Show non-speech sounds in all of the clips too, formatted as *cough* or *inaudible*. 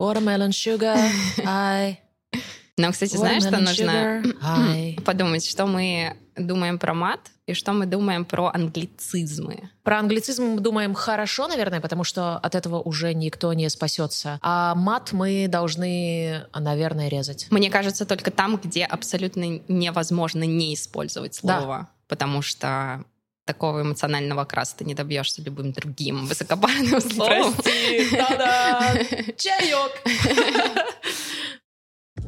Watermelon sugar, *laughs* I... Нам, кстати, знаешь, что нужно sugar, подумать, что мы думаем про мат и что мы думаем про англицизмы. Про англицизм мы думаем хорошо, наверное, потому что от этого уже никто не спасется. А мат мы должны, наверное, резать. Мне кажется, только там, где абсолютно невозможно не использовать Да. слово, потому что такого эмоционального окраса ты не добьешься любым другим высокопарным *laughs* словом. та-да! Чаек! *laughs*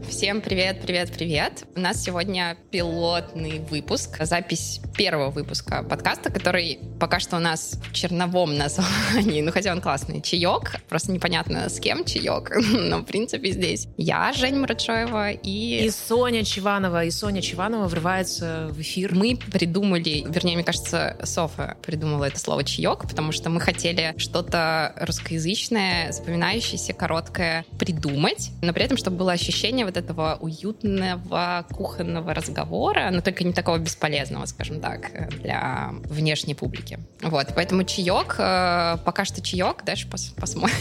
Всем привет, привет, привет. У нас сегодня пилотный выпуск, запись первого выпуска подкаста, который пока что у нас в черновом названии, *laughs* ну хотя он классный, чаек, просто непонятно с кем чаек, *laughs* но в принципе здесь я, Женя Мурачоева, и, И Соня Чиванова, и Соня Чиванова врывается в эфир. мы придумали, вернее, мне кажется, Софа придумала это слово чаек, потому что мы хотели что-то русскоязычное, запоминающееся, короткое придумать, но при этом, чтобы было ощущение вот этого уютного кухонного разговора, но только не такого бесполезного, скажем так, для внешней публики. Вот, поэтому чаек, э, пока что чаек, дальше пос- посмотрим.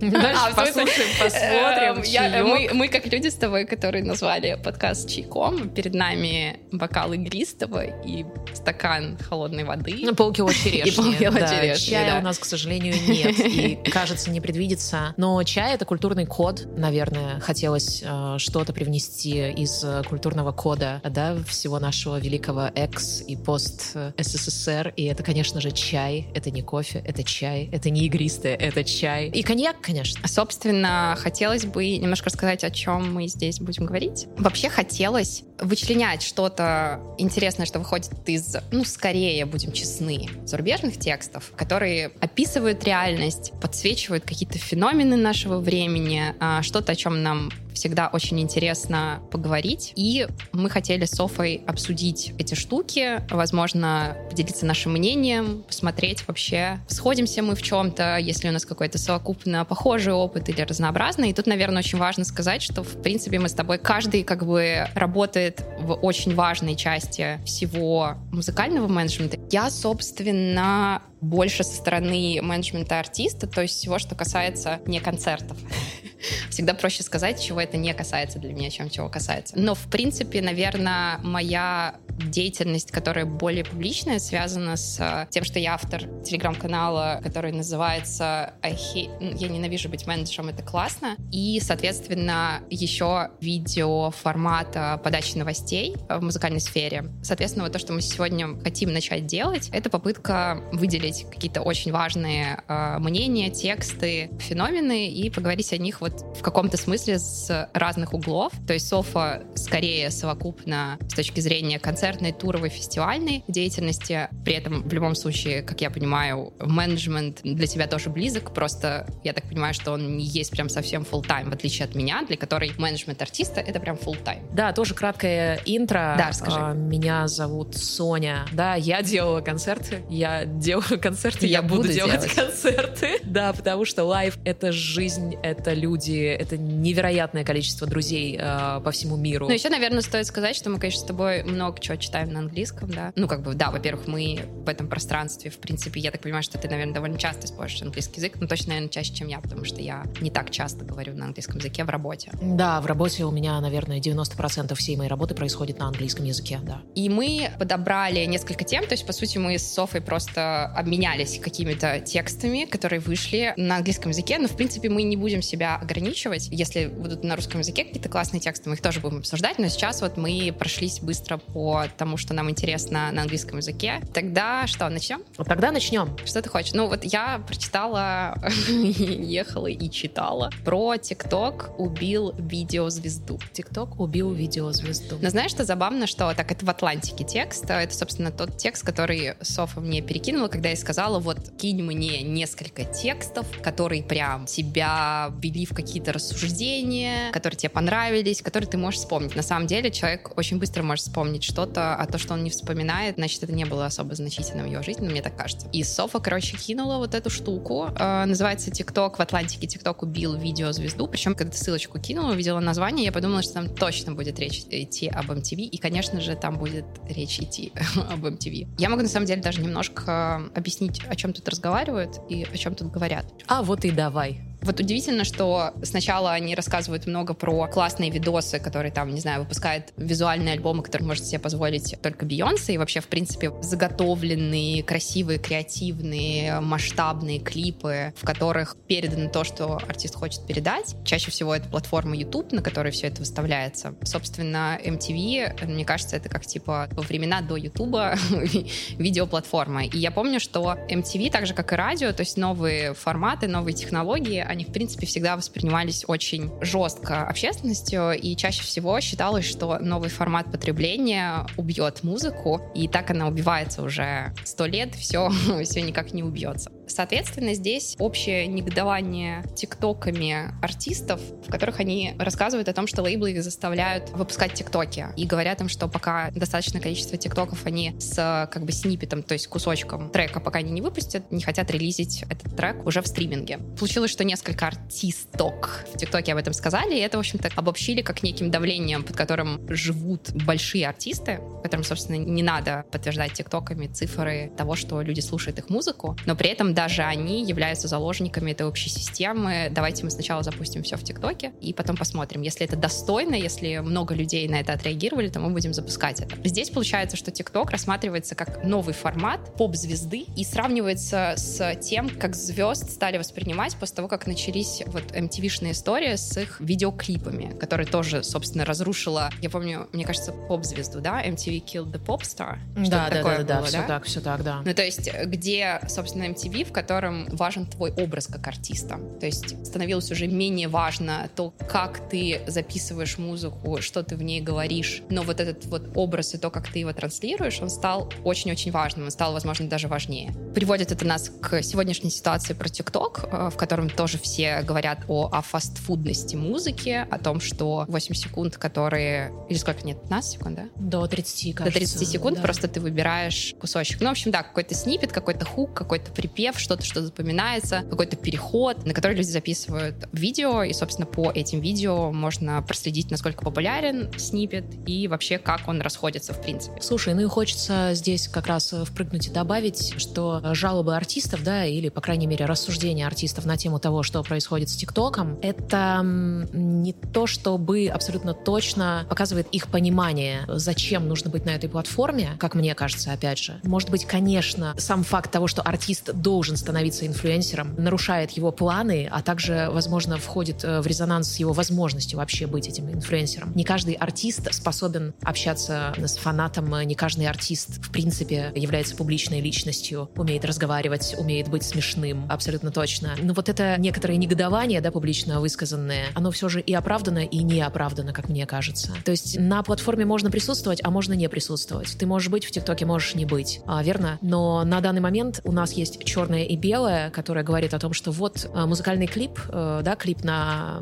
Дальше А, послушаем, *laughs* посмотрим. Эм, я- мы, мы как люди с тобой, которые назвали подкаст чайком, перед нами бокал игристого и стакан холодной воды. Ну, полкило *laughs* черешни. И полкило Да, черешни, Чая да. у нас, к сожалению, нет. И, *laughs* кажется, не предвидится. Но чай — это культурный код, наверное. Хотелось э, что-то привнести из э, культурного кода да, всего нашего великого экс- и пост-СССР. И это, конечно же, чай. Это не кофе, это чай. Это не игристое, это чай. И коньяк, конечно. Собственно, хотелось бы немножко рассказать, о чем мы здесь будем говорить. Вообще хотелось вычленять что-то интересное, что выходит из, ну, скорее, будем честны, зарубежных текстов, которые описывают реальность, подсвечивают какие-то феномены нашего времени, а, что-то, о чем нам всегда очень интересно поговорить. И мы хотели с Софой обсудить эти штуки, возможно, поделиться нашим мнением, посмотреть вообще, сходимся мы в чем-то, если у нас какой-то совокупно похожий опыт или разнообразный. И тут, наверное, очень важно сказать, что, в принципе, мы с тобой, каждый как бы работает в очень важной части всего музыкального менеджмента. Я, собственно, больше со стороны менеджмента артиста, то есть всего, что касается не концертов. *laughs* Всегда проще сказать, чего это не касается для меня, чем чего касается. Но, в принципе, наверное, моя деятельность, которая более публичная, связана с э, тем, что я автор телеграм-канала, который называется hate- «Я ненавижу быть менеджером, это классно». И, соответственно, еще видео формата подачи новостей в музыкальной сфере. Соответственно, вот то, что мы сегодня хотим начать делать, это попытка выделить какие-то очень важные э, мнения, тексты, феномены и поговорить о них вот в каком-то смысле с разных углов. То есть Софа скорее совокупно с точки зрения концертной, туровой, фестивальной деятельности. При этом в любом случае, как я понимаю, менеджмент для тебя тоже близок. Просто я так понимаю, что он не есть прям совсем full time в отличие от меня, для которой менеджмент артиста — это прям full time Да, тоже краткое интро. Да, расскажи. А, Меня зовут Соня. Да, я делала концерты. Я делаю концерты, я, Я буду, буду делать, делать. концерты. *laughs* Да, потому что лайв — это жизнь, это люди, это невероятное количество друзей э, по всему миру. Ну, еще, наверное, стоит сказать, что мы, конечно, с тобой много чего читаем на английском, да. Ну, как бы, да, во-первых, мы в этом пространстве, в принципе, я так понимаю, что ты, наверное, довольно часто используешь английский язык, но точно, наверное, чаще, чем я, потому что я не так часто говорю на английском языке в работе. Да, в работе у меня, наверное, 90% всей моей работы происходит на английском языке, да. И мы подобрали несколько тем, то есть, по сути, мы с Софой просто обменялись какими-то текстами, которые вышли на английском языке, но, в принципе, мы не будем себя ограничивать. Если будут на русском языке какие-то классные тексты, мы их тоже будем обсуждать, но сейчас вот мы прошлись быстро по тому, что нам интересно на английском языке. Тогда что, начнем? Тогда начнем. Что ты хочешь? Ну вот я прочитала, *laughs* ехала и читала про ТикТок убил видеозвезду. ТикТок убил видеозвезду. Но знаешь, что забавно, что так это в Атлантике текст. Это, собственно, тот текст, который Софа мне перекинула, когда я сказала, вот кинь мне несколько текстов, которые прям тебя ввели в какие-то рассуждения, которые тебе понравились, которые ты можешь вспомнить. На самом деле человек очень быстро может вспомнить что-то, а то, что он не вспоминает, значит, это не было особо значительным в его жизни, мне так кажется. И Софа, короче, кинула вот эту штуку. Э, называется ТикТок в Атлантике. ТикТок убил видеозвезду. Причем, когда ты ссылочку кинула, увидела название, я подумала, что там точно будет речь идти об MTV. И, конечно же, там будет речь идти *laughs* об MTV. Я могу, на самом деле, даже немножко объяснить, о чем тут разговаривают и о чем тут говорят. А вот и давай. Вот удивительно, что сначала они рассказывают много про классные видосы, которые там, не знаю, выпускают визуальные альбомы, которые может себе позволить только Бейонсе, и вообще, в принципе, заготовленные, красивые, креативные, масштабные клипы, в которых передано то, что артист хочет передать. Чаще всего это платформа YouTube, на которой все это выставляется. Собственно, MTV, мне кажется, это как типа времена до YouTube *laughs* видеоплатформа. И я помню, что MTV, так же как и радио, то есть новые форматы, новые технологии, они, в принципе, всегда воспринимались очень жестко общественностью, и чаще всего считалось, что новый формат потребления убьет музыку, и так она убивается уже сто лет, все, *laughs* все никак не убьется. Соответственно, здесь общее негодование тиктоками артистов, в которых они рассказывают о том, что лейблы их заставляют выпускать тиктоки. И говорят им, что пока достаточное количество тиктоков они с как бы сниппетом, то есть кусочком трека, пока они не выпустят, не хотят релизить этот трек уже в стриминге. Получилось, что несколько артисток в тиктоке об этом сказали, и это, в общем-то, обобщили как неким давлением, под которым живут большие артисты, которым, собственно, не надо подтверждать тиктоками цифры того, что люди слушают их музыку, но при этом даже они являются заложниками этой общей системы. Давайте мы сначала запустим все в ТикТоке и потом посмотрим. Если это достойно, если много людей на это отреагировали, то мы будем запускать это. Здесь получается, что ТикТок рассматривается как новый формат поп-звезды и сравнивается с тем, как звезд стали воспринимать после того, как начались вот MTV-шные истории с их видеоклипами, которые тоже, собственно, разрушила, я помню, мне кажется, поп-звезду, да, MTV Killed the Pop Star. Да, да, да, да, все так, все так, да. Ну, то есть, где, собственно, MTV в котором важен твой образ как артиста. То есть становилось уже менее важно то, как ты записываешь музыку, что ты в ней говоришь, но вот этот вот образ и то, как ты его транслируешь, он стал очень-очень важным, он стал, возможно, даже важнее. Приводит это нас к сегодняшней ситуации про ТикТок, э, в котором тоже все говорят о, о фастфудности музыки, о том, что 8 секунд, которые... Или сколько? Нет, 15 секунд, да? До 30, кажется. До 30 секунд да. просто ты выбираешь кусочек. Ну, в общем, да, какой-то снипет, какой-то хук, какой-то припев, что-то, что запоминается, какой-то переход, на который люди записывают видео, и, собственно, по этим видео можно проследить, насколько популярен снипет и вообще, как он расходится, в принципе. Слушай, ну и хочется здесь как раз впрыгнуть и добавить, что жалобы артистов, да, или, по крайней мере, рассуждения артистов на тему того, что происходит с ТикТоком, это не то, чтобы абсолютно точно показывает их понимание, зачем нужно быть на этой платформе, как мне кажется, опять же. Может быть, конечно, сам факт того, что артист должен становиться инфлюенсером, нарушает его планы, а также, возможно, входит э, в резонанс с его возможностью вообще быть этим инфлюенсером. Не каждый артист способен общаться с фанатом, не каждый артист, в принципе, является публичной личностью, умеет разговаривать, умеет быть смешным, абсолютно точно. Но вот это некоторое негодование, да, публично высказанное, оно все же и оправдано, и не оправдано, как мне кажется. То есть на платформе можно присутствовать, а можно не присутствовать. Ты можешь быть в ТикТоке, можешь не быть, а, верно? Но на данный момент у нас есть черное и белое, которое говорит о том, что вот а, музыкальный клип, э, да, клип на,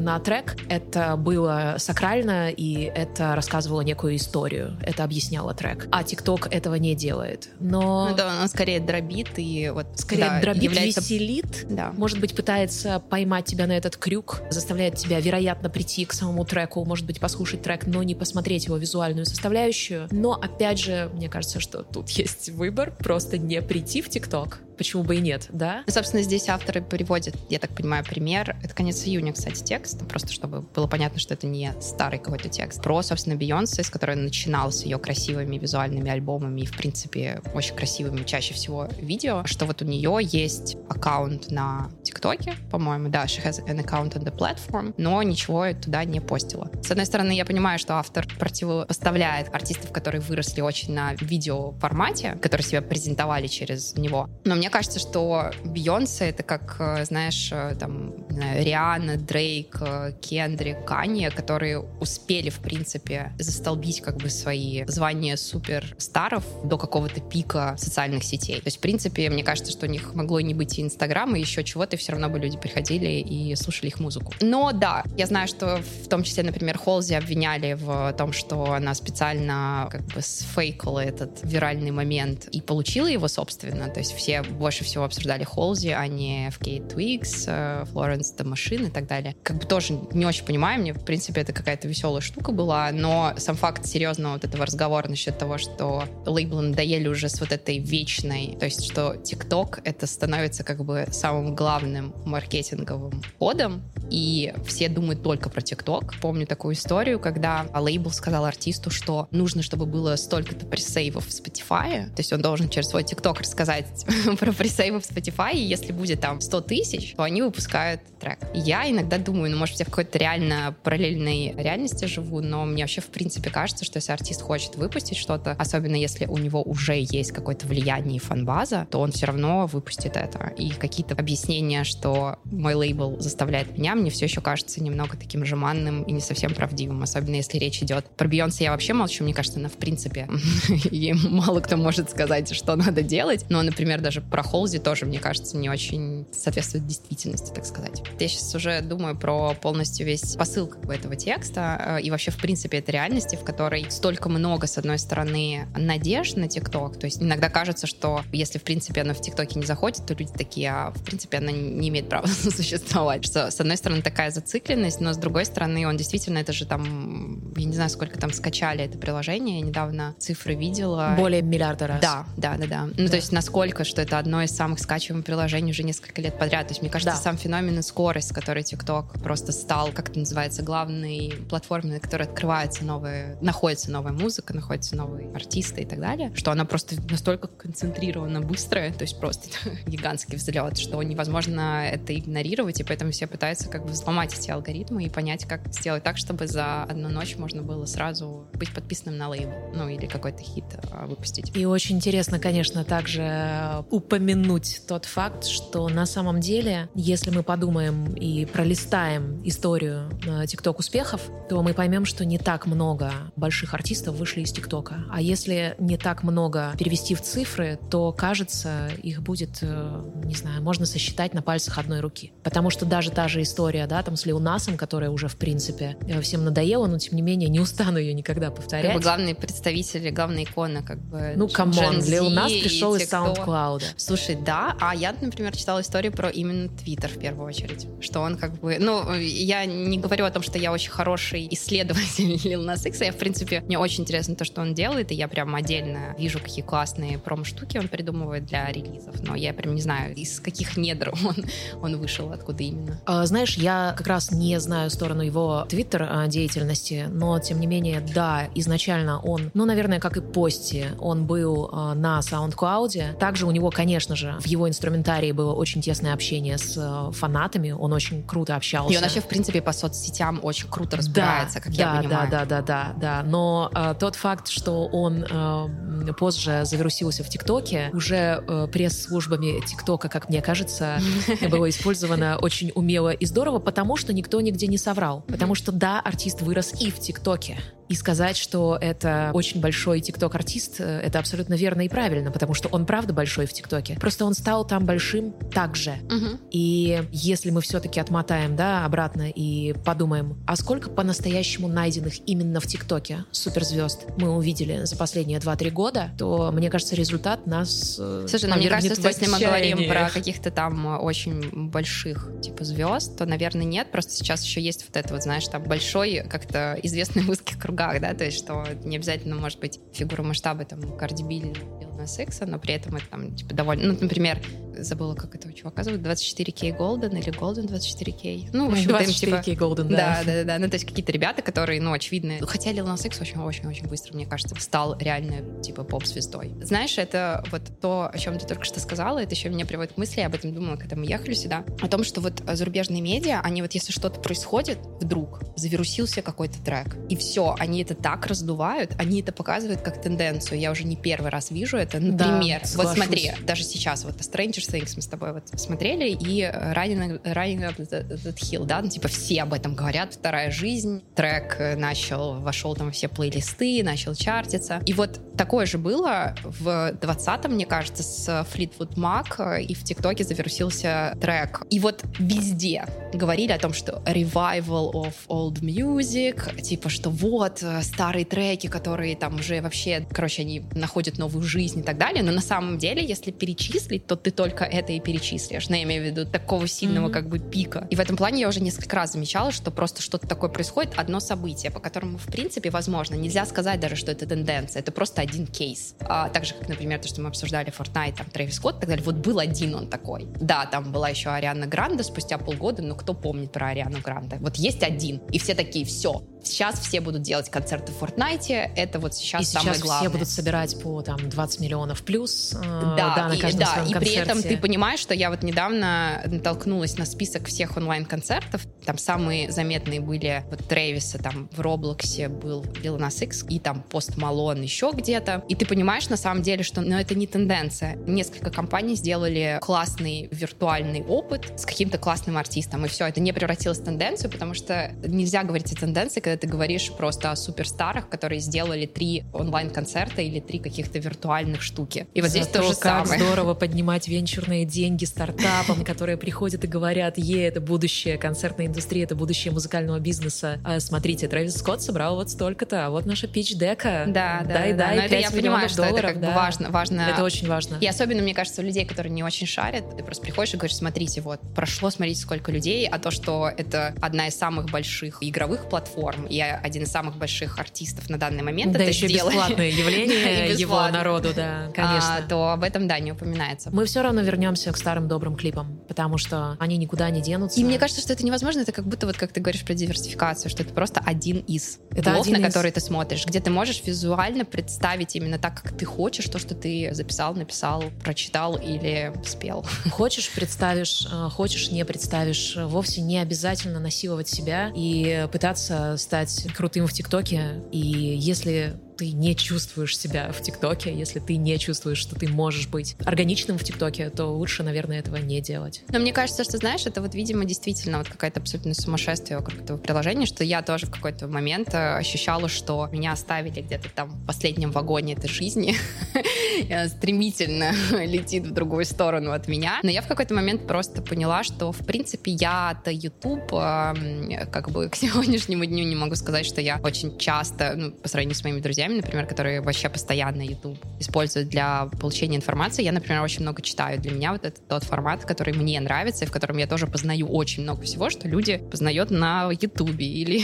на трек, это было сакрально, и это рассказывало некую историю, это объясняло трек. А ТикТок этого не делает. Но... Ну да, он скорее дробит и вот... Скорее да, дробит, является... веселит. Да. Может быть, пытается поймать тебя на этот крюк, заставляет тебя, вероятно, прийти к самому треку, может быть, послушать трек, но не посмотреть его визуальную составляющую. Но, опять же, мне кажется, что тут *laughs* есть выбор просто не прийти в ТикТок, почему бы и нет, да? И, собственно, здесь авторы приводят, я так понимаю, пример. Это конец июня, кстати, текст, просто чтобы было понятно, что это не старый какой-то текст. Про, собственно, Бейонсе, с которой начинал с ее красивыми визуальными альбомами и, в принципе, очень красивыми чаще всего видео, что вот у нее есть аккаунт на ТикТоке, по-моему, да, she has an account on the platform, но ничего туда не постила. С одной стороны, я понимаю, что автор противопоставляет артистов, которые выросли очень на видео формате, которые себя презентовали через него. Но мне кажется, что Бейонсе это как, э, знаешь, э, там, Риана, Дрейк, э, Кендрик, Канье, которые успели, в принципе, застолбить как бы свои звания суперстаров до какого-то пика социальных сетей. То есть, в принципе, мне кажется, что у них могло не быть и Инстаграма, и еще чего-то, все равно бы люди приходили и слушали их музыку. Но да, я знаю, что в том числе, например, Холзи обвиняли в том, что она специально как бы сфейкала этот виральный момент и получила его, собственно. То есть все больше всего обсуждали Холзи, а не FK Twigs, Florence The Machine и так далее. Как бы тоже не очень понимаю, мне, в принципе, это какая-то веселая штука была, но сам факт серьезного вот этого разговора насчет того, что лейблы надоели уже с вот этой вечной, то есть что TikTok это становится как бы самым главным маркетинговым кодом, и все думают только про TikTok. Помню такую историю, когда лейбл сказал артисту, что нужно, чтобы было столько-то пресейвов в Spotify, то есть он должен через свой TikTok рассказать *laughs* про пресейвы в Spotify, и если будет там 100 тысяч, то они выпускают трек. Я иногда думаю, ну, может, я в какой-то реально параллельной реальности живу, но мне вообще, в принципе, кажется, что если артист хочет выпустить что-то, особенно если у него уже есть какое-то влияние и фан-база, то он все равно выпустит это. И какие-то объяснения, что мой лейбл заставляет меня, мне все еще кажется немного таким жеманным и не совсем правдивым, особенно если речь идет про Бейонсе. Я вообще молчу, мне кажется, она в принципе, *laughs* и мало кто может сказать, что надо делать. Но, например, даже про Холзи тоже, мне кажется, не очень соответствует действительности, так сказать. Я сейчас уже думаю про полностью весь посыл как бы, этого текста э, и вообще, в принципе, этой реальности, в которой столько много, с одной стороны, надежд на ТикТок. То есть иногда кажется, что если, в принципе, оно в ТикТоке не заходит, то люди такие, а, в принципе, оно не имеет права *laughs* существовать. Что, с одной стороны, такая зацикленность, но с другой стороны, он действительно, это же там, я не знаю, сколько там скачали это приложение, я недавно цифры видела. Более миллиарда раз. Да, да, да, да. Ну, да. то есть насколько, что это одно из самых скачиваемых приложений уже несколько лет подряд. То есть, мне кажется, да. сам феномен и скорость, с которой TikTok просто стал, как это называется, главной платформой, на которой открывается новая, находится новая музыка, находятся новые артисты и так далее, что она просто настолько концентрирована быстрая, то есть просто *laughs* гигантский взлет, что невозможно это игнорировать, и поэтому все пытаются как бы взломать эти алгоритмы и понять, как сделать так, чтобы за одну ночь можно было сразу быть подписанным на лейбл, ну или какой-то хит а, выпустить. И очень интересно, конечно, также упомянуть тот факт, что на самом деле, если мы подумаем и пролистаем историю ТикТок успехов, то мы поймем, что не так много больших артистов вышли из ТикТока. А если не так много перевести в цифры, то, кажется, их будет, э, не знаю, можно сосчитать на пальцах одной руки. Потому что даже та же история, да, там с Леонасом, которая уже, в принципе, э, всем надоела, но, тем не менее, не устану ее никогда повторять. Как бы главные представители, главная икона, как бы Ну, come on, Lil Nas пришел из SoundCloud. Слушай, да, а я, например, читала историю про именно Твиттер в первую очередь, что он как бы, ну, я не говорю о том, что я очень хороший исследователь Lil Nas X, я, в принципе, мне очень интересно то, что он делает, и я прям отдельно вижу, какие классные промо-штуки он придумывает для релизов, но я прям не знаю, из каких недр *laughs* он, он вышел, откуда именно. А, знаешь, я как раз не знаю сторону его твиттер а, деятельности, но, тем не менее, да, изначально он, ну, наверное, как и Пости, он был а, на SoundCloud, также у него, конечно же, в его инструментарии было очень тесное общение с фанатами, он очень круто общался. И он вообще, в принципе, по соцсетям очень круто разбирается, да, как да, я понимаю. Да, да, да, да, да. Но э, тот факт, что он э, позже завирусился в ТикТоке, уже э, пресс-службами ТикТока, как мне кажется, *laughs* было использовано очень умело и здорово, потому что никто нигде не соврал. Потому что, да, артист вырос и в ТикТоке. И сказать, что это очень большой тикток-артист, э, это абсолютно верно и правильно, потому что он правда большой в ТикТоке. Просто он стал там большим также. Угу. И если мы все-таки отмотаем, да, обратно и подумаем, а сколько по-настоящему найденных именно в ТикТоке суперзвезд мы увидели за последние 2-3 года, то, мне кажется, результат нас э, Слушай, ну, мне кажется, что если мы говорим про каких-то там э, очень больших типа звезд, то, наверное, нет. Просто сейчас еще есть вот это вот, знаешь, там большой, как-то известный в узких кругах кругах, да, то есть что не обязательно может быть фигура масштаба там B на секса, но при этом это там типа довольно, ну, например, забыла, как этого чувака зовут, 24K Golden или Golden 24K. Ну, в общем, 24K типа, Golden, да. Да, да, да, ну, то есть какие-то ребята, которые, ну, очевидно, хотя Lil Nas X очень-очень-очень быстро, мне кажется, стал реально, типа, поп-звездой. Знаешь, это вот то, о чем ты только что сказала, это еще меня приводит к мысли, я об этом думала, когда мы ехали сюда, о том, что вот зарубежные медиа, они вот если что-то происходит, вдруг завирусился какой-то трек, и все, они это так раздувают, они это показывают как тенденцию. Я уже не первый раз вижу это. Например, да, вот смотри, даже сейчас вот Stranger Things мы с тобой вот смотрели, и Running, Running Up That Hill, да, ну, типа все об этом говорят, вторая жизнь, трек начал, вошел там все плейлисты, начал чартиться. И вот такое же было в 20-м, мне кажется, с Fleetwood Mac, и в ТикТоке завирусился трек. И вот везде говорили о том, что revival of old music, типа, что вот э, старые треки, которые там уже вообще, короче, они находят новую жизнь и так далее, но на самом деле, если перечислить, то ты только это и перечислишь. Но я имею в виду такого сильного mm-hmm. как бы пика. И в этом плане я уже несколько раз замечала, что просто что-то такое происходит, одно событие, по которому, в принципе, возможно, нельзя сказать даже, что это тенденция, это просто один кейс. А, так же, как, например, то, что мы обсуждали Fortnite, там, Трэвис Скотт и так далее. Вот был один он такой. Да, там была еще Ариана Гранда спустя полгода, но кто помнит про Ариану Гранде? Вот есть один, и все такие, все, Сейчас все будут делать концерты в Fortnite, это вот сейчас и самое сейчас главное. все будут собирать по там 20 миллионов плюс. Э, да, да, на и, да и при этом ты понимаешь, что я вот недавно натолкнулась на список всех онлайн-концертов. Там самые заметные были вот Трэвиса, там в Роблоксе был Lil Nas X, и там Пост Малон еще где-то. И ты понимаешь на самом деле, что ну, это не тенденция. Несколько компаний сделали классный виртуальный опыт с каким-то классным артистом, и все, это не превратилось в тенденцию, потому что нельзя говорить о тенденции, когда ты говоришь просто о суперстарах, которые сделали три онлайн-концерта или три каких-то виртуальных штуки. И вот Зато здесь то же как самое. здорово *laughs* поднимать венчурные деньги стартапам, которые приходят и говорят, е, это будущее концертной индустрии, это будущее музыкального бизнеса. А, смотрите, Трэвис Скотт собрал вот столько-то, а вот наша пич-дека. Да, да, дай, да. дай, Но это я понимаю, что долларов, это как да. бы важно, важно. Это очень важно. И особенно, мне кажется, у людей, которые не очень шарят, ты просто приходишь и говоришь, смотрите, вот, прошло, смотрите, сколько людей, а то, что это одна из самых больших игровых платформ, платформ. Я один из самых больших артистов на данный момент да, это еще сделали. бесплатное *laughs* явление его народу, да, конечно. А, то об этом, да, не упоминается. Мы все равно вернемся к старым добрым клипам, потому что они никуда не денутся. И мне кажется, что это невозможно. Это как будто вот, как ты говоришь про диверсификацию, что это просто один из это блок, на из... который ты смотришь, где ты можешь визуально представить именно так, как ты хочешь, то, что ты записал, написал, прочитал или спел. *laughs* Хочешь, представишь, э, хочешь, не представишь. Вовсе не обязательно насиловать себя и пытаться стать крутым в ТикТоке. И если ты не чувствуешь себя в ТикТоке, если ты не чувствуешь, что ты можешь быть органичным в ТикТоке, то лучше, наверное, этого не делать. Но мне кажется, что, знаешь, это вот, видимо, действительно вот какая-то абсолютно сумасшествие вокруг этого приложения, что я тоже в какой-то момент э, ощущала, что меня оставили где-то там в последнем вагоне этой жизни, *laughs* стремительно *laughs* летит в другую сторону от меня. Но я в какой-то момент просто поняла, что, в принципе, я-то YouTube, как бы *laughs* к сегодняшнему дню не могу сказать, что я очень часто, ну, по сравнению с моими друзьями, друзьями, например, которые вообще постоянно YouTube используют для получения информации. Я, например, очень много читаю. Для меня вот это тот формат, который мне нравится, и в котором я тоже познаю очень много всего, что люди познают на YouTube или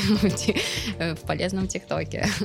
*laughs* в полезном ТикТоке. *laughs*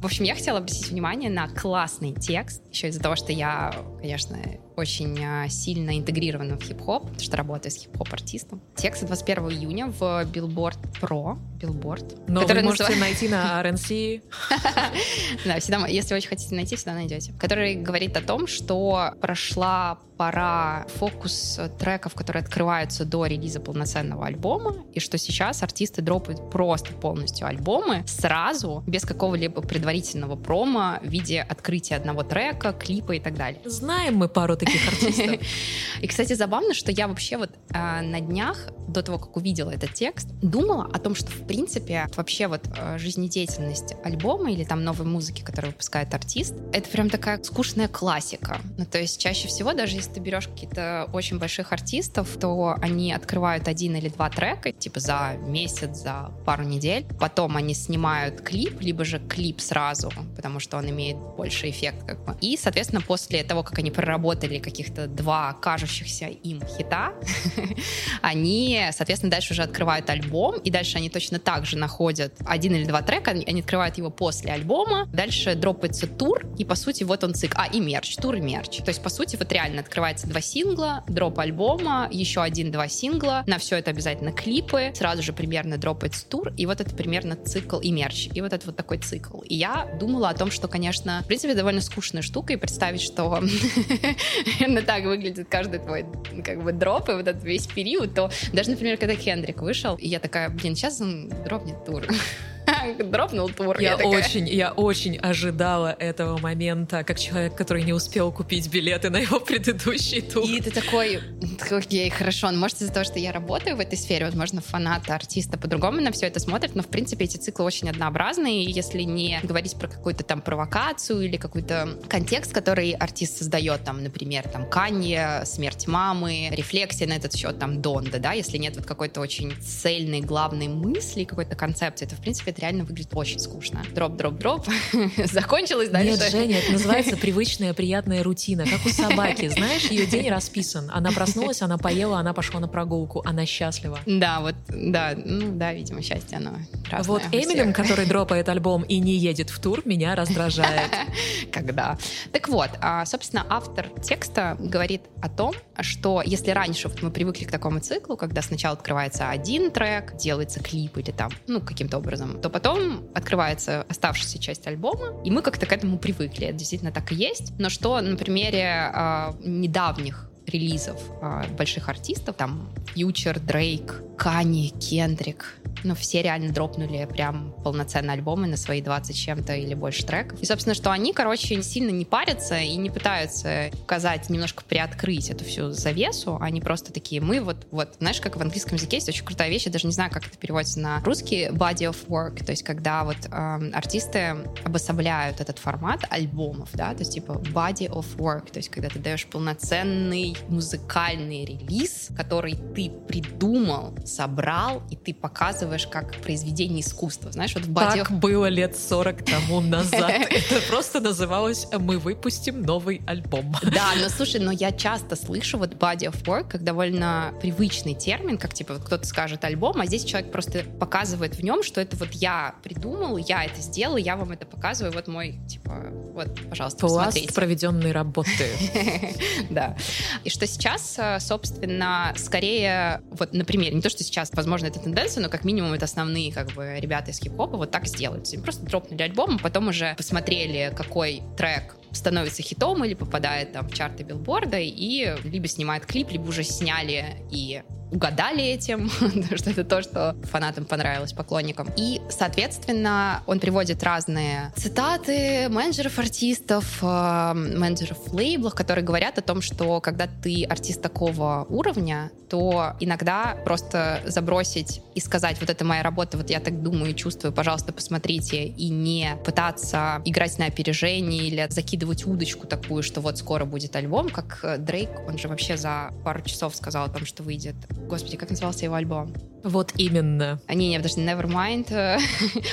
В общем, я хотела обратить внимание на классный текст, еще из-за того, что я, конечно, очень а, сильно интегрирована в хип-хоп, потому что работаю с хип-хоп-артистом. Текст 21 июня в Billboard Pro, Billboard. Но который вы можете называется... найти на *laughs* RNC. *laughs* Да, всегда, если очень хотите найти, всегда найдете. Который говорит о том, что прошла пора фокус треков, которые открываются до релиза полноценного альбома, и что сейчас артисты дропают просто полностью альбомы сразу, без какого-либо предварительного промо в виде открытия одного трека, клипа и так далее. Знаем мы пару таких артистов. *laughs* И, кстати, забавно, что я вообще вот э, на днях, до того, как увидела этот текст, думала о том, что, в принципе, вообще вот э, жизнедеятельность альбома или там новой музыки, которую выпускает артист, это прям такая скучная классика. Ну, то есть чаще всего, даже если ты берешь какие-то очень больших артистов, то они открывают один или два трека, типа за месяц, за пару недель. Потом они снимают клип, либо же клип сразу, потому что он имеет больше эффект как бы. И, соответственно, после того, как они проработали каких-то два кажущихся им хита, *laughs* они, соответственно, дальше уже открывают альбом, и дальше они точно так же находят один или два трека, они открывают его после альбома, дальше дропается тур, и, по сути, вот он цикл. А, и мерч, тур и мерч. То есть, по сути, вот реально открывается два сингла, дроп альбома, еще один-два сингла, на все это обязательно клипы, сразу же примерно дропается тур, и вот это примерно цикл и мерч. И вот это вот такой цикл. И я думала о том, что, конечно, в принципе, довольно скучная штука, и представить, что *laughs* именно так выглядит каждый твой как бы дроп, и вот этот весь период, то даже, например, когда Хендрик вышел, и я такая, блин, сейчас он дропнет тур. *laughs* Дропнул тур. Я, я очень, я очень ожидала этого момента, как человек, который не успел купить билеты на его предыдущий тур. И ты такой, окей, хорошо, ну, может из-за того, что я работаю в этой сфере, возможно, фанаты артиста по-другому на все это смотрят, но в принципе эти циклы очень однообразные, и если не говорить про какую-то там провокацию или какой-то контекст, который артист создает, там, например, там, Канье, смерть мамы, рефлексия на этот счет, там, Донда, да, если нет вот какой-то очень цельной главной мысли, какой-то концепции, то, в принципе, это реально выглядит очень скучно. Дроп, дроп, дроп. *laughs* Закончилось дальше. Нет, Женя, это называется *laughs* привычная приятная рутина, как у собаки. Знаешь, ее день расписан. Она проснулась, она поела, она пошла на прогулку, она счастлива. Да, вот, да, ну да, видимо, счастье, оно разное. Вот Эминем, который дропает альбом и не едет в тур, меня раздражает. *laughs* Когда? Так вот, а, собственно, автор текста говорит о том, что если раньше мы привыкли к такому циклу, когда сначала открывается один трек, делается клип или там, ну, каким-то образом, то потом открывается оставшаяся часть альбома, и мы как-то к этому привыкли. Это действительно так и есть. Но что на примере э, недавних релизов э, больших артистов, там Фьючер, Дрейк, Кани, Кендрик, ну, все реально дропнули прям полноценные альбомы на свои 20 чем-то или больше треков. И, собственно, что они, короче, сильно не парятся и не пытаются показать, немножко приоткрыть эту всю завесу. Они просто такие, мы вот, вот, знаешь, как в английском языке есть очень крутая вещь, я даже не знаю, как это переводится на русский, body of work, то есть когда вот э, артисты обособляют этот формат альбомов, да, то есть типа body of work, то есть когда ты даешь полноценный музыкальный релиз, который ты придумал, собрал, и ты показываешь как произведение искусства. Знаешь, вот в Body Так было лет 40 тому *laughs* назад. Это просто называлось «Мы выпустим новый альбом». Да, но слушай, но я часто слышу вот body of work как довольно привычный термин, как типа вот кто-то скажет альбом, а здесь человек просто показывает в нем, что это вот я придумал, я это сделал, я вам это показываю, вот мой, типа, вот, пожалуйста, Пласт посмотрите. проведенной работы. *laughs* Да. И что сейчас, э, собственно, скорее, вот, например, не то, что сейчас, возможно, это тенденция, но как минимум это основные как бы ребята из хип-хопа вот так сделают. Просто дропнули альбом, а потом уже посмотрели, какой трек становится хитом или попадает там в чарты билборда и либо снимает клип, либо уже сняли и угадали этим, *laughs* что это то, что фанатам понравилось, поклонникам. И, соответственно, он приводит разные цитаты менеджеров артистов, э, менеджеров лейблов, которые говорят о том, что когда ты артист такого уровня, то иногда просто забросить и сказать, вот это моя работа, вот я так думаю и чувствую, пожалуйста, посмотрите, и не пытаться играть на опережение или закидывать удочку такую, что вот скоро будет альбом, как э, Дрейк, он же вообще за пару часов сказал о том, что выйдет Господи, как назывался его альбом? Вот именно. А, не, не, подожди, Nevermind. *laughs*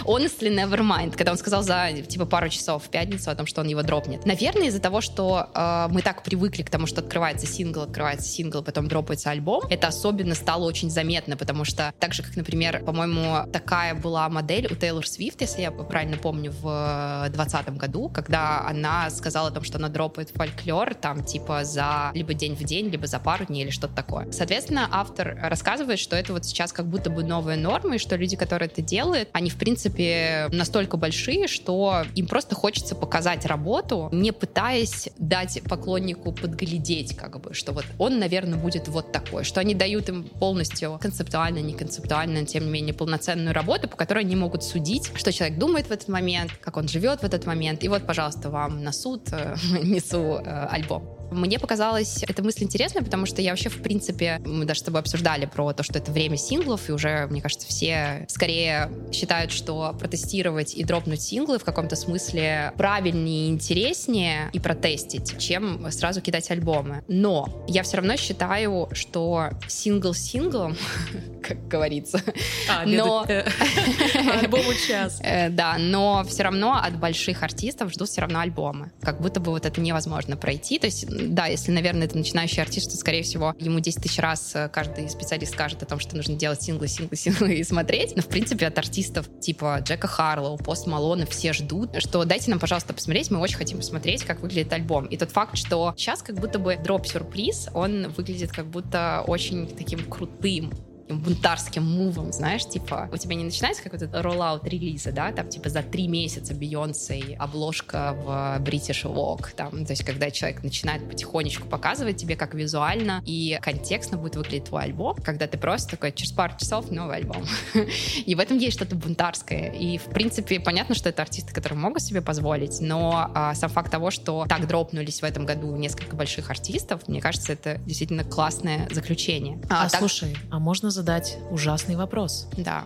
Honestly, Nevermind, когда он сказал за, типа, пару часов в пятницу о том, что он его дропнет. Наверное, из-за того, что э, мы так привыкли к тому, что открывается сингл, открывается сингл, потом дропается альбом, это особенно стало очень заметно, потому что так же, как, например, по-моему, такая была модель у Тейлор Свифт, если я правильно помню, в 2020 году, когда она сказала о том, что она дропает фольклор, там, типа, за либо день в день, либо за пару дней или что-то такое. Соответственно, автор рассказывает, что это вот сейчас как будто бы новая норма, и что люди, которые это делают, они, в принципе, настолько большие, что им просто хочется показать работу, не пытаясь дать поклоннику подглядеть, как бы, что вот он, наверное, будет вот такой, что они дают им полностью концептуально, не концептуально, тем не менее, полноценную работу, по которой они могут судить, что человек думает в этот момент, как он живет в этот момент. И вот, пожалуйста, вам на суд э, *laughs* несу э, альбом. Мне показалась эта мысль интересной, потому что я вообще, в принципе, мы даже с тобой обсуждали про то, что это время синглов, и уже, мне кажется, все скорее считают, что протестировать и дропнуть синглы в каком-то смысле правильнее и интереснее и протестить, чем сразу кидать альбомы. Но я все равно считаю, что сингл синглом, *laughs* как говорится, а, но... *laughs* Альбому час. *laughs* Э, да, но все равно от больших артистов ждут все равно альбомы. Как будто бы вот это невозможно пройти. То есть да, если, наверное, это начинающий артист, то, скорее всего, ему 10 тысяч раз э, каждый специалист скажет о том, что нужно делать синглы, синглы, *laughs* синглы и смотреть. Но, в принципе, от артистов типа Джека Харлоу, Пост Малона все ждут, что дайте нам, пожалуйста, посмотреть, мы очень хотим посмотреть, как выглядит альбом. И тот факт, что сейчас как будто бы дроп-сюрприз, он выглядит как будто очень таким крутым бунтарским мувом, знаешь, типа, у тебя не начинается какой-то роллаут релиза, да, там, типа, за три месяца Бейонсе обложка в British Vogue, там, то есть, когда человек начинает потихонечку показывать тебе, как визуально и контекстно будет выглядеть твой альбом, когда ты просто такой, через пару часов новый альбом. *laughs* И в этом есть что-то бунтарское. И, в принципе, понятно, что это артисты, которые могут себе позволить, но а, сам факт того, что так дропнулись в этом году несколько больших артистов, мне кажется, это действительно классное заключение. А, а так... слушай, а можно задать ужасный вопрос? Да.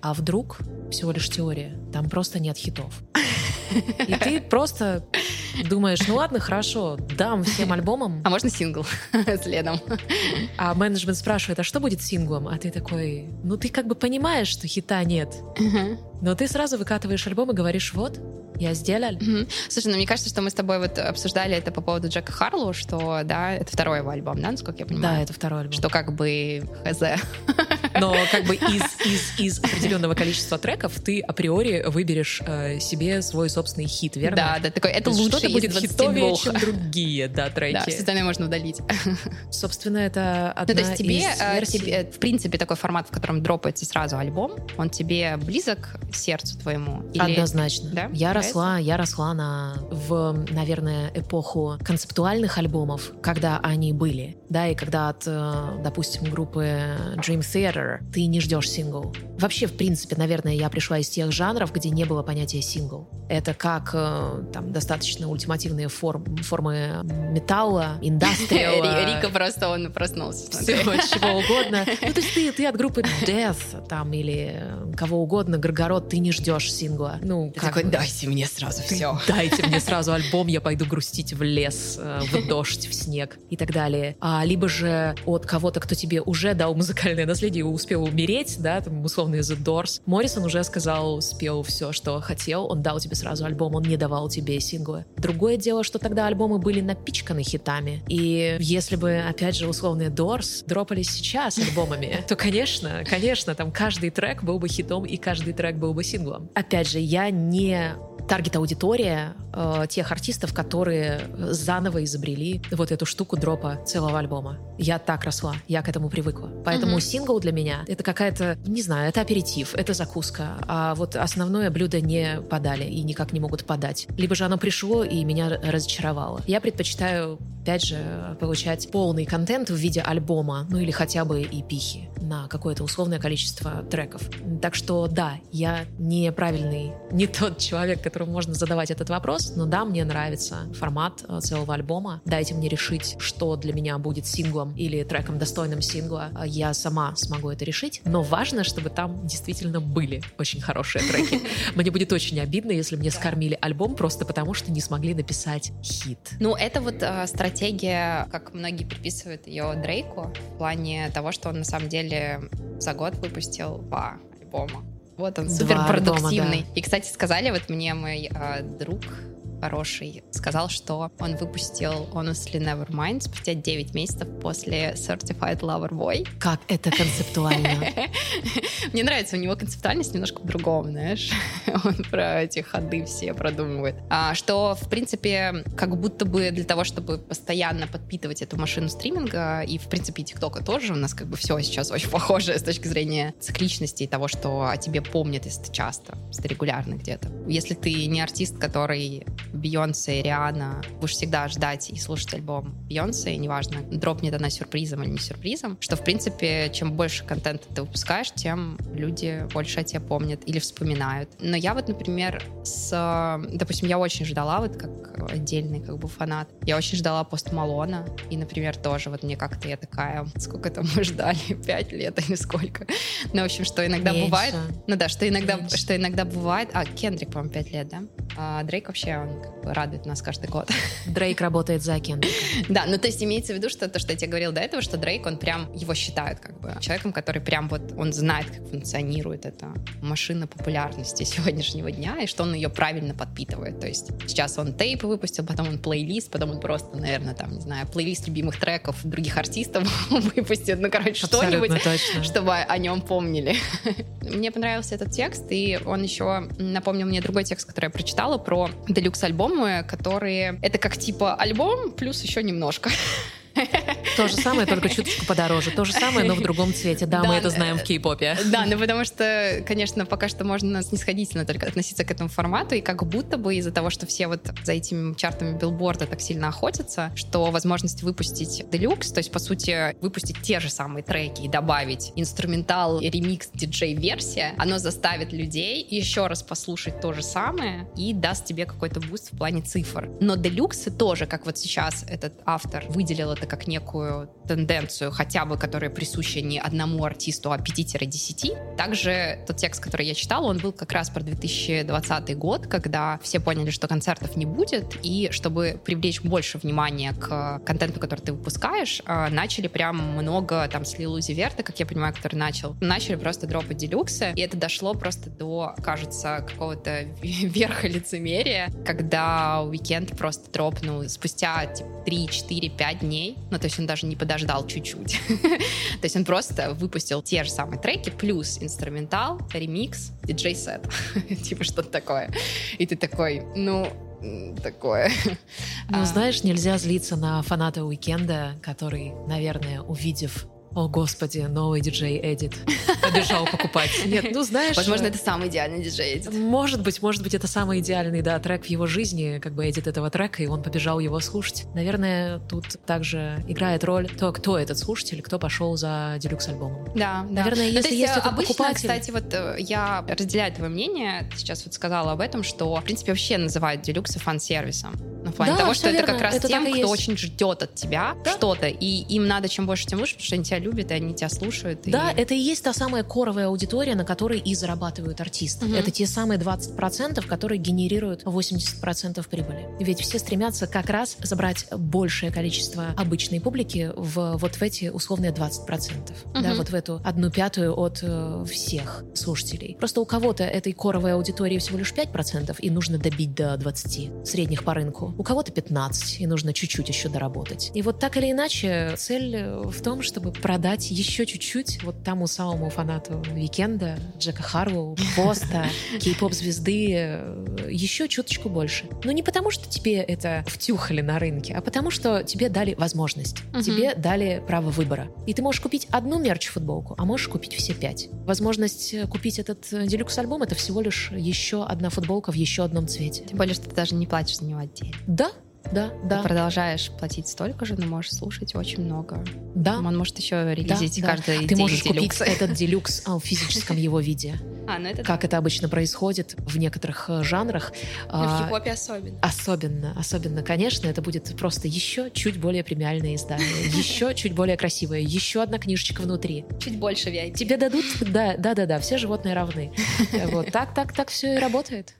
А вдруг всего лишь теория? Там просто нет хитов. И ты просто думаешь, ну ладно, хорошо, дам всем альбомам. А можно сингл *laughs* следом? А менеджмент спрашивает, а что будет синглом? А ты такой, ну ты как бы понимаешь, что хита нет. Но ты сразу выкатываешь альбом и говоришь, вот, я сделал. Mm-hmm. Слушай, ну мне кажется, что мы с тобой вот обсуждали это по поводу Джека Харлоу, что, да, это второй его альбом, да, насколько я понимаю? Да, это второй альбом. Что как бы хз. Но как бы *laughs* из, из, из определенного количества треков ты априори выберешь э, себе свой собственный хит, верно? Да, да, такой, это лучше Что-то будет хитовее, чем другие, да, *laughs* треки. Да, все остальное можно удалить. *laughs* Собственно, это одна ну, то есть тебе, из э, версий. тебе, в принципе, такой формат, в котором дропается сразу альбом, он тебе близок сердцу твоему? Или... Однозначно. Да? Я росла, я росла на, в, наверное, эпоху концептуальных альбомов, когда они были, да, и когда от, э, допустим, группы Dream Theater ты не ждешь сингл. Вообще, в принципе, наверное, я пришла из тех жанров, где не было понятия сингл. Это как э, там достаточно ультимативные форм, формы металла, *laughs* индастриала. Рика просто, он проснулся. Всего, чего угодно. *laughs* Ну, то есть ты, ты от группы Death там или кого угодно, Горгород, ты не ждешь сингла. Ну, ты такой, дайте мне сразу все. *laughs* Дайте мне сразу альбом, я пойду грустить в лес, э, в дождь, в снег и так далее. А, либо же от кого-то, кто тебе уже дал музыкальное наследие и успел умереть, да, там, условно, The Doors. Моррисон уже сказал, спел все, что хотел, он дал тебе сразу альбом, он не давал тебе синглы. Другое дело, что тогда альбомы были напичканы хитами. И если бы, опять же, условные Doors дропались сейчас альбомами, *laughs* то, конечно, конечно, там каждый трек был бы хитом и каждый трек был бы синглом. Опять же, я не таргет-аудитория э, тех артистов, которые заново изобрели вот эту штуку дропа целого альбома. Я так росла, я к этому привыкла. Поэтому mm-hmm. сингл для меня — это какая-то, не знаю, это аперитив, это закуска. А вот основное блюдо не подали и никак не могут подать. Либо же оно пришло и меня разочаровало. Я предпочитаю, опять же, получать полный контент в виде альбома, ну или хотя бы эпихи на какое-то условное количество треков. Так что да, я неправильный, *laughs* не тот человек, которому можно задавать этот вопрос, но да, мне нравится формат э, целого альбома. Дайте мне решить, что для меня будет синглом или треком достойным сингла. Э, я сама смогу это решить, но важно, чтобы там действительно были очень хорошие треки. *laughs* Мне будет очень обидно, если мне скормили альбом просто потому, что не смогли написать хит. Ну, это вот э, стратегия, как многие приписывают ее Дрейку, в плане того, что он на самом деле за год выпустил два альбома. Вот он, супер продуктивный. Да. И, кстати, сказали вот мне мой э, друг хороший, сказал, что он выпустил Honestly Nevermind спустя 9 месяцев после Certified Lover Boy. Как это концептуально? *laughs* Мне нравится, у него концептуальность немножко в другом, знаешь. *laughs* Он про эти ходы все продумывает. А, что, в принципе, как будто бы для того, чтобы постоянно подпитывать эту машину стриминга, и, в принципе, ТикТока тоже, у нас как бы все сейчас очень похоже с точки зрения цикличности и того, что о тебе помнят, если ты часто, если ты регулярно где-то. Если ты не артист, который Бейонсе и Риана, будешь всегда ждать и слушать альбом Бейонсе, и неважно, дропнет она сюрпризом или не сюрпризом, что, в принципе, чем больше контента ты выпускаешь, тем люди больше о тебе помнят или вспоминают. Но я вот, например, с... Допустим, я очень ждала, вот как отдельный как бы фанат, я очень ждала пост Малона, и, например, тоже вот мне как-то я такая, сколько там мы ждали, *laughs* пять лет или сколько. Ну, в общем, что иногда Меньше. бывает... Ну да, что иногда, что иногда бывает... А, Кендрик, по-моему, пять лет, да? А Дрейк вообще, он радует нас каждый год. *laughs* Дрейк работает за Кендрика. Да, ну то есть имеется в виду, что то, что я тебе говорил до этого, что Дрейк, он прям, его считают как бы человеком, который прям вот, он знает, как функционирует эта машина популярности *laughs* сегодняшнего дня, и что он ее правильно подпитывает. То есть сейчас он тейп выпустил, потом он плейлист, потом он просто, наверное, там, не знаю, плейлист любимых треков других артистов *laughs* выпустит, ну, короче, что-нибудь, чтобы о нем помнили. Мне понравился этот текст, и он еще напомнил мне другой текст, который я прочитала про делюкс альбомы, которые это как типа альбом плюс еще немножко. *laughs* То же самое, только чуточку подороже. То же самое, но в другом цвете. Да, мы это знаем в кей-попе. Да, ну потому что, конечно, пока что можно снисходительно только относиться к этому формату, и как будто бы из-за того, что все вот за этими чартами билборда так сильно охотятся, что возможность выпустить делюкс, то есть, по сути, выпустить те же самые треки и добавить инструментал, ремикс, диджей-версия, оно заставит людей еще раз послушать то же самое и даст тебе какой-то буст в плане цифр. Но делюксы тоже, как вот сейчас этот автор выделил это как некую тенденцию, хотя бы которая присуща не одному артисту, а 5-10. Также тот текст, который я читала, он был как раз про 2020 год, когда все поняли, что концертов не будет, и чтобы привлечь больше внимания к контенту, который ты выпускаешь, а, начали прям много, там, с Лилу Зиверта, как я понимаю, который начал, начали просто дропать делюксы, и это дошло просто до, кажется, какого-то *laughs* верха лицемерия, когда Уикенд просто дропнул спустя типа, 3, 4, 5 дней, ну, то есть он даже не подождал чуть-чуть. *laughs* то есть он просто выпустил те же самые треки, плюс инструментал, ремикс, диджей-сет, *laughs* типа что-то такое. И ты такой, ну, такое. Ну, а. знаешь, нельзя злиться на фаната Уикенда, который, наверное, увидев о, господи, новый диджей edit. Побежал покупать. Нет, ну знаешь... Возможно, это самый идеальный диджей edit. Может быть, может быть, это самый идеальный, да, трек в его жизни, как бы edit этого трека, и он побежал его слушать. Наверное, тут также играет роль то, кто этот слушатель, кто пошел за делюкс-альбомом. Да, Наверное, да. если ну, есть, есть этот обычно, покупатель... кстати, вот э, я разделяю твое мнение, ты сейчас вот сказала об этом, что, в принципе, вообще называют делюксы фан-сервисом. Ну, в плане да, того, что верно. это как раз это тем, кто есть. очень ждет от тебя да? что-то, и им надо чем больше, тем лучше, потому что они тебя любят, и они тебя слушают. Да, и... это и есть та самая коровая аудитория, на которой и зарабатывают артисты. Угу. Это те самые 20%, которые генерируют 80% прибыли. Ведь все стремятся как раз забрать большее количество обычной публики в вот в эти условные 20%. Угу. Да, вот в эту одну пятую от э, всех слушателей. Просто у кого-то этой коровой аудитории всего лишь 5%, и нужно добить до 20 средних по рынку. У кого-то 15, и нужно чуть-чуть еще доработать. И вот так или иначе, цель в том, чтобы продать еще чуть-чуть вот тому самому фанату Викенда, Джека Харлоу, Поста, *laughs* кей-поп звезды э, еще чуточку больше. Но не потому, что тебе это втюхали на рынке, а потому, что тебе дали возможность. Угу. Тебе дали право выбора. И ты можешь купить одну мерч-футболку, а можешь купить все пять. Возможность э, купить этот э, делюкс-альбом — это всего лишь еще одна футболка в еще одном цвете. Тем более, что ты даже не платишь за него отдельно. Да, да, да. Ты продолжаешь платить столько же, но можешь слушать очень много. Да. Он может еще релизить да, каждый да. Ты можешь делюкс. купить этот делюкс а, в физическом его виде. *laughs* А, ну это как это обычно происходит в некоторых э, жанрах. Ну, в а, хип-хопе особенно. Особенно, особенно, конечно, это будет просто еще чуть более премиальное издание, *laughs* еще чуть более красивое, еще одна книжечка внутри. Чуть больше VIP. Тебе дадут, да, да, да, да, все животные равны. *laughs* Вот так, так, так все и работает.